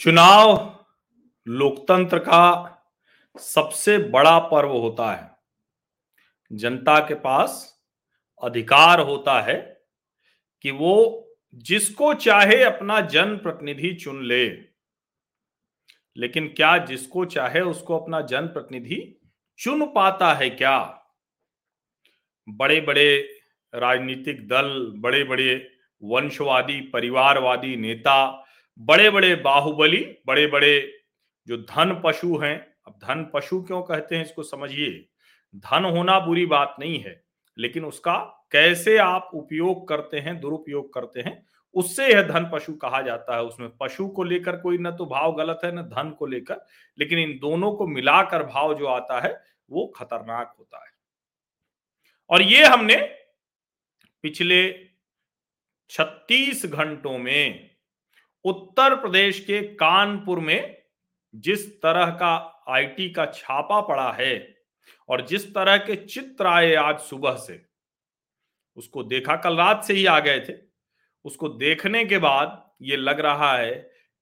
चुनाव लोकतंत्र का सबसे बड़ा पर्व होता है। जनता के पास अधिकार होता है कि वो जिसको चाहे अपना जन प्रतिनिधि चुन ले। लेकिन क्या जिसको चाहे उसको अपना जन प्रतिनिधि चुन पाता है क्या? बड़े बड़े राजनीतिक दल बड़े बड़े वंशवादी, परिवारवादी नेता बड़े बड़े बाहुबली बड़े बड़े जो धन पशु हैं, अब धन पशु क्यों कहते हैं इसको समझिए। धन होना बुरी बात नहीं है, लेकिन उसका कैसे आप उपयोग करते हैं, दुरुपयोग करते हैं, उससे यह धन पशु कहा जाता है। उसमें पशु को लेकर कोई न तो भाव गलत है, न धन को लेकर, लेकिन इन दोनों को मिलाकर भाव जो आता है, वो खतरनाक होता है। और ये हमने पिछले 36 घंटों में उत्तर प्रदेश के कानपुर में जिस तरह का आईटी का छापा पड़ा है और जिस तरह के चित्र आए आज सुबह से, उसको देखा, कल रात से ही आ गए थे। उसको देखने के बाद ये लग रहा है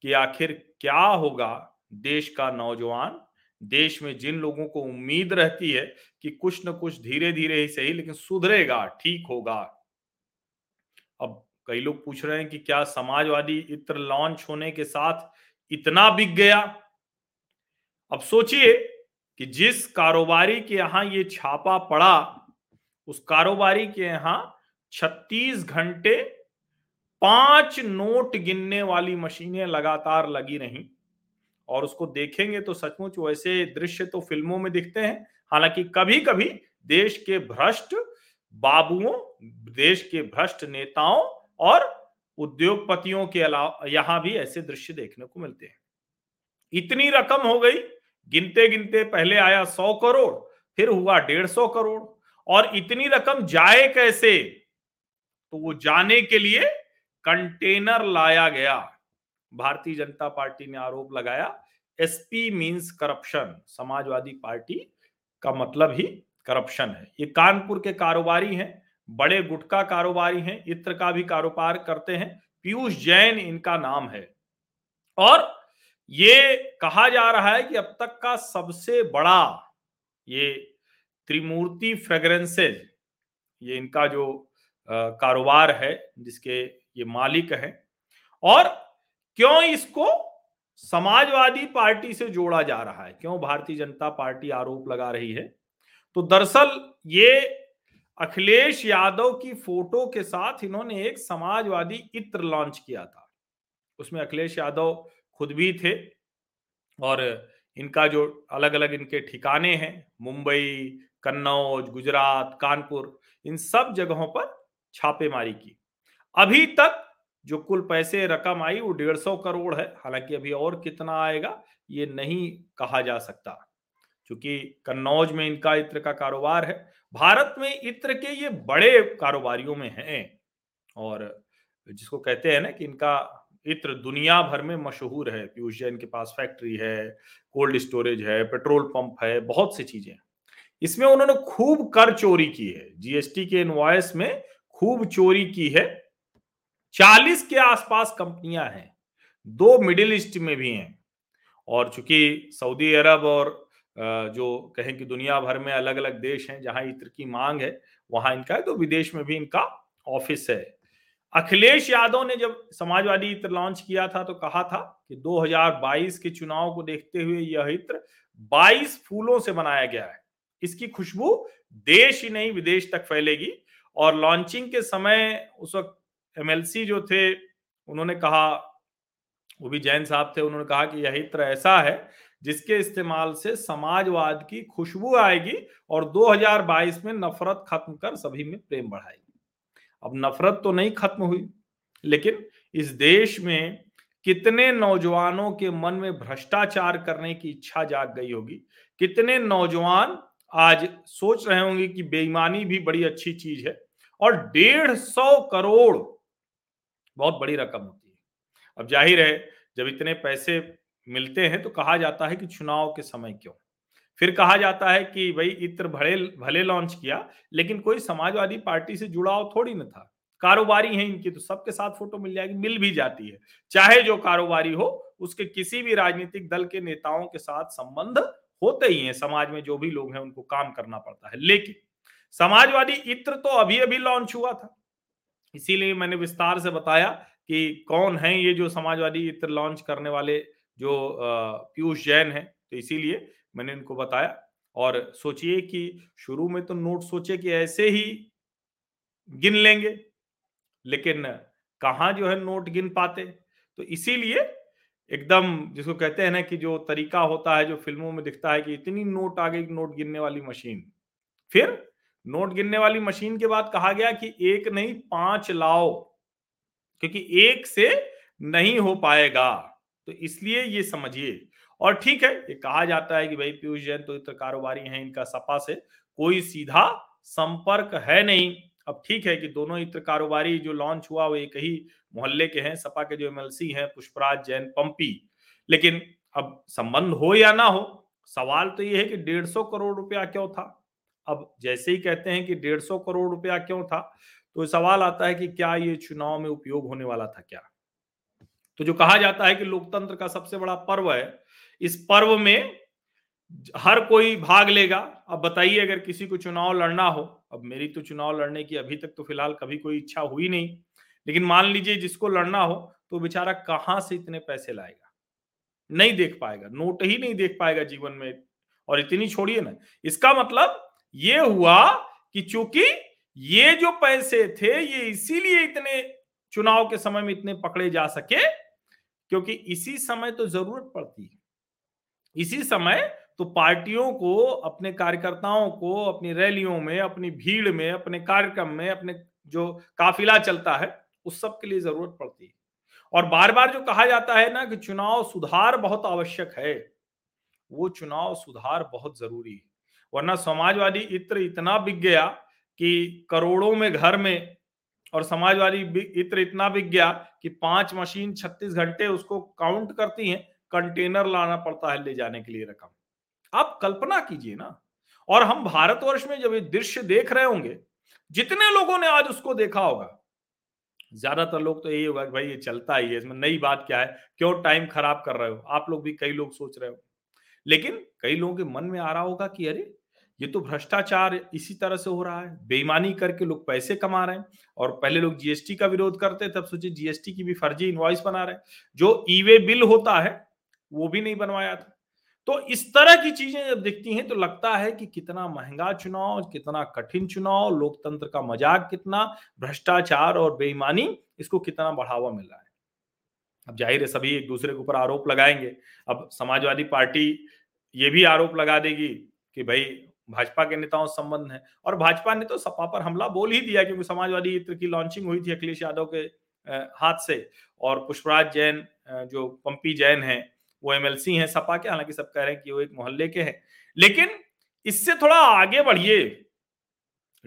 कि आखिर क्या होगा देश का नौजवान, देश में जिन लोगों को उम्मीद रहती है कि कुछ न कुछ धीरे धीरे ही सही, लेकिन सुधरेगा, ठीक होगा। अब कई लोग पूछ रहे हैं कि क्या समाजवादी इत्र लॉन्च होने के साथ इतना बिक गया? अब सोचिए कि जिस कारोबारी के यहाँ ये छापा पड़ा, उस कारोबारी के यहाँ 36 घंटे पाँच नोट गिनने वाली मशीनें लगातार लगी रहीं। और उसको देखेंगे तो सचमुच वैसे दृश्य तो फ़िल्मों में दिखते हैं। हालाँकि कभी कभी देश के भ्रष्ट बाबुओं, देश के भ्रष्ट नेताओं और उद्योगपतियों के अलावा यहाँ भी ऐसे दृश्य देखने को मिलते हैं। इतनी रकम हो गई गिनते गिनते पहले आया सौ करोड़, फिर हुआ डेढ़ सौ करोड़, और इतनी रकम जाए कैसे? तो वो जाने के लिए कंटेनर लाया गया। भारतीय जनता पार्टी ने आरोप लगाया, SP means corruption, Samajwadi party का मतलब ही करप्शन है। ये कानपुर के कारोबारी हैं बड़े गुटका कारोबारी हैं, इत्र का भी कारोबार करते हैं। पीयूष जैन इनका नाम है। और ये कहा जा रहा है कि अब तक का सबसे बड़ा ये त्रिमूर्ति फ्रेग्रेंसेज, ये इनका जो कारोबार है, जिसके ये मालिक है। और क्यों इसको समाजवादी पार्टी से जोड़ा जा रहा है? क्यों भारतीय जनता पार्टी आरोप लगा रही है? तो दरअसल ये अखिलेश यादव की फ़ोटो के साथ इन्होंने एक समाजवादी इत्र लॉन्च किया था। उसमें अखिलेश यादव खुद भी थे और इनका जो अलग अलग इनके ठिकाने हैं, मुंबई, कन्नौज, गुजरात, कानपुर, इन सब जगहों पर छापेमारी की। अभी तक जो कुल पैसे रकम आई वो डेढ़ सौ करोड़ है। हालाँकि अभी और कितना आएगा, ये नहीं कहा जा सकता। क्योंकि कन्नौज में इनका इत्र का कारोबार है। भारत में इत्र के ये बड़े कारोबारियों में हैं और जिसको कहते हैं ना कि इनका इत्र दुनिया भर में मशहूर है। पीयूष जैन के पास फैक्ट्री है, कोल्ड स्टोरेज है, पेट्रोल पंप है, बहुत सी चीज़ें इसमें उन्होंने खूब कर चोरी की है। जीएसटी के इनवॉइस में खूब चोरी की है। चालीस के आसपास कंपनियाँ हैं, दो मिडिल ईस्ट में भी हैं और चूँकि सऊदी अरब और जो कहें कि दुनिया भर में अलग अलग देश हैं, जहाँ इत्र की मांग है, वहाँ इनका है तो विदेश में भी इनका ऑफ़िस है। अखिलेश यादव ने जब समाजवादी इत्र लॉन्च किया था तो कहा था कि 2022 के चुनाव को देखते हुए यह इत्र 22 फूलों से बनाया गया है। इसकी खुशबू देश ही नहीं, विदेश तक फैलेगी। और लॉन्चिंग के समय उस वक्त एमएलसी जो थे, उन्होंने कहा, वो भी जैन साहब थे, उन्होंने कहा कि यह इत्र ऐसा है जिसके इस्तेमाल से समाजवाद की खुशबू आएगी और 2022 में नफरत खत्म कर सभी में प्रेम बढ़ाएगी। अब नफरत तो नहीं खत्म हुई, लेकिन इस देश में कितने नौजवानों के मन में भ्रष्टाचार करने की इच्छा जाग गई होगी, कितने नौजवान आज सोच रहे होंगे कि बेईमानी भी बड़ी अच्छी चीज़ है और डेढ़ सौ करोड़ बहुत बड़ी रकम होती है। अब ज़ाहिर है, जब इतने पैसे मिलते हैं तो कहा जाता है कि चुनाव के समय क्यों? फिर कहा जाता है कि भाई, इत्र भले भले लॉन्च किया, लेकिन कोई समाजवादी पार्टी से जुड़ाव थोड़ी न था। कारोबारी है इनकी तो सबके साथ फ़ोटो मिल जाएगी, मिल भी जाती है। चाहे जो कारोबारी हो, उसके किसी भी राजनीतिक दल के नेताओं के साथ संबंध होते ही हैं, समाज में जो भी लोग हैं, उनको काम करना पड़ता है। लेकिन समाजवादी इत्र तो अभी अभी लॉन्च हुआ था। इसीलिए मैंने विस्तार से बताया कि कौन है ये जो समाजवादी इत्र लॉन्च करने वाले जो पीयूष जैन है तो इसीलिए मैंने इनको बताया। और सोचिए कि शुरू में तो नोट सोचे कि ऐसे ही गिन लेंगे, लेकिन कहा जो है नोट गिन पाते? तो इसीलिए एकदम जिसको कहते हैं ना कि जो तरीका होता है, जो फ़िल्मों में दिखता है कि इतनी नोट आ गई नोट गिनने वाली मशीन। फिर नोट गिनने वाली मशीन के बाद कहा गया कि एक नहीं, पाँच लाओ, क्योंकि एक से नहीं हो पाएगा। तो इसलिए ये समझिए। और ठीक है, ये कहा जाता है कि भाई पीयूष जैन तो इतना कारोबारी हैं, इनका सपा से कोई सीधा संपर्क है नहीं। अब ठीक है कि दोनों इत्र कारोबारी जो लॉन्च हुआ, वो एक ही मोहल्ले के हैं, सपा के जो एमएलसी हैं, पुष्पराज, जैन, पंपी। लेकिन अब संबंध हो या ना हो, सवाल तो ये है कि डेढ़ सौ करोड़ रुपया क्यों था? अब जैसे ही कहते हैं कि डेढ़ सौ करोड़ रुपया क्यों था तो सवाल आता है कि क्या ये चुनाव में उपयोग होने वाला था क्या? तो जो कहा जाता है कि लोकतंत्र का सबसे बड़ा पर्व है, इस पर्व में हर कोई भाग लेगा। अब बताइए, अगर किसी को चुनाव लड़ना हो, अब मेरी तो चुनाव लड़ने की अभी तक तो फ़िलहाल कभी कोई इच्छा हुई नहीं, लेकिन मान लीजिए जिसको लड़ना हो तो बेचारा कहाँ से इतने पैसे लाएगा? नहीं देख पाएगा, नोट ही नहीं देख पाएगा जीवन में, और इतनी छोड़िए ना। इसका मतलब ये हुआ कि चूँकि ये जो पैसे थे, ये इसीलिए इतने चुनाव के समय में इतने पकड़े जा सके क्योंकि इसी समय तो ज़रूरत पड़ती है। इसी समय तो पार्टियों को, अपने कार्यकर्ताओं को, अपनी रैलियों में, अपनी भीड़ में, अपने कार्यक्रम में, अपने जो काफिला चलता है, उस सब के लिए ज़रूरत पड़ती है। और बार बार जो कहा जाता है ना कि चुनाव सुधार बहुत आवश्यक है, वो चुनाव सुधार बहुत ज़रूरी है। वरना समाजवादी इत्र इतना बिक गया कि करोड़ों में घर में और समाजवादी इत्र इतना बिक गया कि पाँच मशीन 36 घंटे उसको काउंट करती हैं, कंटेनर लाना पड़ता है ले जाने के लिए रकम। आप कल्पना कीजिए ना। और हम भारतवर्ष में जब ये दृश्य देख रहे होंगे, जितने लोगों ने आज उसको देखा होगा, ज़्यादातर लोग तो यही होगा कि भाई ये चलता ही है, इसमें नई बात क्या है, क्यों टाइम खराब कर रहे हो? आप लोग भी, कई लोग सोच रहे हो। लेकिन कई लोगों के मन में आ रहा होगा कि अरे ये तो भ्रष्टाचार इसी तरह से हो रहा है। बेईमानी करके लोग पैसे कमा रहे हैं और पहले लोग जीएसटी का विरोध करते तब सोचे जीएसटी की भी फर्जी इनवॉइस बना रहे जो ई वे बिल होता है, वो भी नहीं बनवाया था। तो इस तरह की चीज़ें जब दिखती हैं तो लगता है कि कितना महँगा चुनाव, कितना कठिन चुनाव, लोकतंत्र का मज़ाक कितना, भ्रष्टाचार और बेईमानी, इसको कितना बढ़ावा मिल रहा है। अब ज़ाहिर है सभी एक दूसरे के ऊपर आरोप लगाएँगे। अब समाजवादी पार्टी ये भी आरोप लगा देगी कि भाई भाजपा के नेताओं से संबंध है। और भाजपा ने तो सपा पर हमला बोल ही दिया क्योंकि समाजवादी इत्र की लॉन्चिंग हुई थी अखिलेश यादव के हाथ से। और पुष्पराज जैन जो पंपी जैन है, वो एमएलसी हैं सपा के। हालाँकि सब कह रहे हैं कि वो एक मोहल्ले के हैं। लेकिन इससे थोड़ा आगे बढ़िए।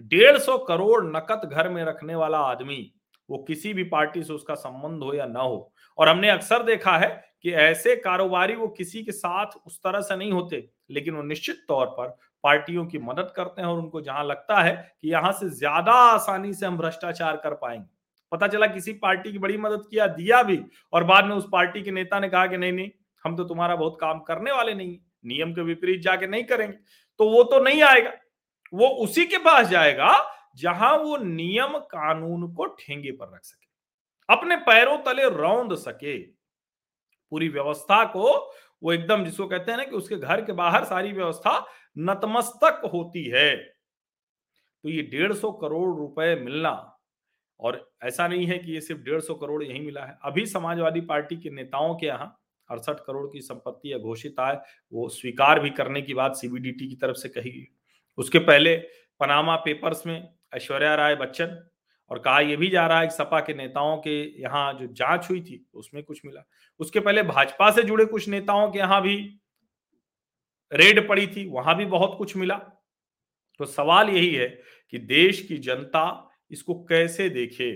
डेढ़ सौ करोड़ नकद घर में रखने वाला आदमी, वो किसी भी पार्टी से उसका संबंध हो या ना हो। और हमने अक्सर देखा है कि ऐसे कारोबारी वो किसी के साथ उस तरह से नहीं होते, लेकिन वो निश्चित तौर पर पार्टियों की मदद करते हैं और उनको जहाँ लगता है कि यहाँ से ज़्यादा आसानी से हम भ्रष्टाचार कर पाएँगे। पता चला किसी पार्टी की बड़ी मदद किया, दिया भी, और बाद में उस पार्टी के नेता ने कहा कि नहीं नहीं, हम तो तुम्हारा बहुत काम करने वाले नहीं नियम के विपरीत जाके नहीं करेंगे। तो वो तो नहीं आएगा, वो उसी के पास जाएगा जहाँ वो नियम कानून को ठेंगे पर रख सके, अपने पैरों तले रौंद सके। पूरी व्यवस्था को वो एकदम जिसको कहते हैं ना कि उसके घर के बाहर सारी व्यवस्था नतमस्तक होती है। तो ये डेढ़ सौ करोड़ रुपए मिलना और ऐसा नहीं है कि ये सिर्फ़ डेढ़ सौ करोड़ यही मिला है। अभी समाजवादी पार्टी के नेताओं के यहाँ अड़सठ करोड़ की संपत्ति घोषित आय, वो स्वीकार भी करने की बात सीबीडीटी की तरफ़ से कही गई। उसके पहले पनामा पेपर्स में ऐश्वर्या राय बच्चन और कहा यह भी जा रहा है कि सपा के नेताओं के यहाँ जो जाँच हुई थी, उसमें कुछ मिला। उसके पहले भाजपा से जुड़े कुछ नेताओं के यहाँ भी रेड पड़ी थी, वहाँ भी बहुत कुछ मिला। तो सवाल यही है कि देश की जनता इसको कैसे देखे?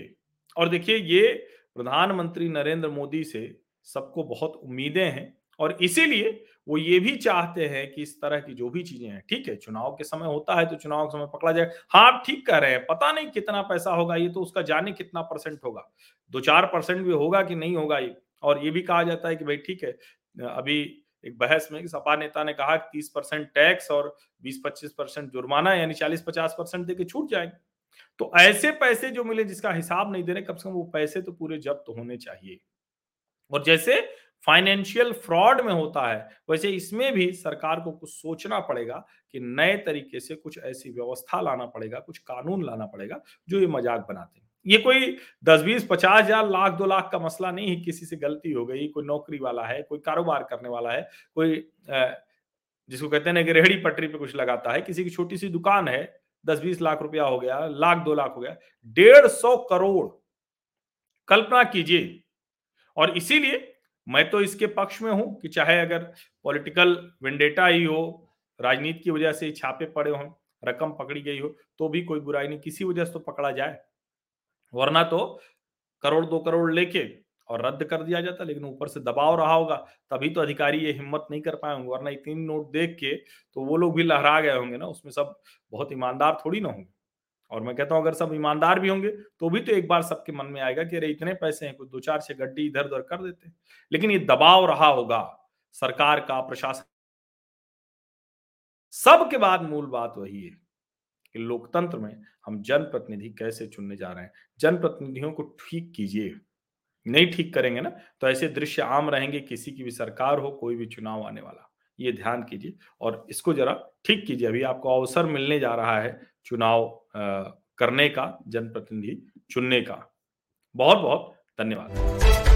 और देखिए, ये प्रधानमंत्री नरेंद्र मोदी से सबको बहुत उम्मीदें हैं और इसीलिए वो ये भी चाहते हैं कि इस तरह की जो भी चीज़ें हैं, ठीक है, चुनाव के समय होता है तो चुनाव के समय पकड़ा जाए। हाँ आप ठीक कह रहे हैं, पता नहीं कितना पैसा होगा, ये तो उसका जाने कितना परसेंट होगा। दो चार परसेंट भी होगा कि नहीं होगा ये? और ये भी कहा जाता है कि भाई, ठीक है, अभी एक बहस में सपा नेता ने कहा कि तीस परसेंट टैक्स और बीस पच्चीस परसेंट जुर्माना, यानी चालीस पचास परसेंट देके छूट जाएँगे तो ऐसे पैसे जो मिले जिसका हिसाब नहीं दे रहे कम से कम वो पैसे तो पूरे जब्त तो होने चाहिए। और जैसे फाइनेंशियल फ्रॉड में होता है, वैसे इसमें भी सरकार को कुछ सोचना पड़ेगा कि नए तरीके से कुछ ऐसी व्यवस्था लाना पड़ेगा, कुछ कानून लाना पड़ेगा, जो ये मज़ाक बनाते हैं। ये कोई दस, बीस, पचास हज़ार लाख, दो लाख का मसला नहीं है, किसी से गलती हो गई, कोई नौकरी वाला है, कोई कारोबार करने वाला है, कोई जिसको कहते हैं कि रेहड़ी पटरी पे कुछ लगाता है, किसी की छोटी सी दुकान है, दस, बीस लाख रुपया हो गया, लाख, दो लाख हो गया, डेढ़ सौ करोड़, कल्पना कीजिए। और इसीलिए मैं तो इसके पक्ष में हूँ कि चाहे अगर पॉलिटिकल विंडेटा ही हो, राजनीति की वजह से छापे पड़े हों, रकम पकड़ी गई हो तो भी कोई बुराई नहीं, किसी वजह से तो पकड़ा जाए। वरना तो करोड़ दो करोड़ लेके और रद्द कर दिया जाता, लेकिन ऊपर से दबाव रहा होगा, तभी तो अधिकारी ये हिम्मत नहीं कर पाए होंगे, वरना तीन नोट देख के तो वो लोग भी लहरा गए होंगे ना, उसमें सब बहुत ईमानदार थोड़ी ना होंगे। और मैं कहता हूँ, अगर सब ईमानदार भी होंगे तो भी तो एक बार सबके मन में आएगा कि अरे, इतने पैसे हैं कुछ दो चार छह गड्डी इधर उधर कर देते लेकिन ये दबाव रहा होगा, सरकार का, प्रशासन सबके बाद मूल बात वही है। कि लोकतंत्र में हम जनप्रतिनिधि कैसे चुनने जा रहे हैं। जनप्रतिनिधियों को ठीक कीजिए। नहीं ठीक करेंगे ना तो ऐसे दृश्य आम रहेंगे, किसी की भी सरकार हो, कोई भी चुनाव आने वाला। ये ध्यान कीजिए और इसको जरा ठीक कीजिए। अभी आपको अवसर मिलने जा रहा है चुनाव करने का, जनप्रतिनिधि चुनने का। बहुत बहुत धन्यवाद।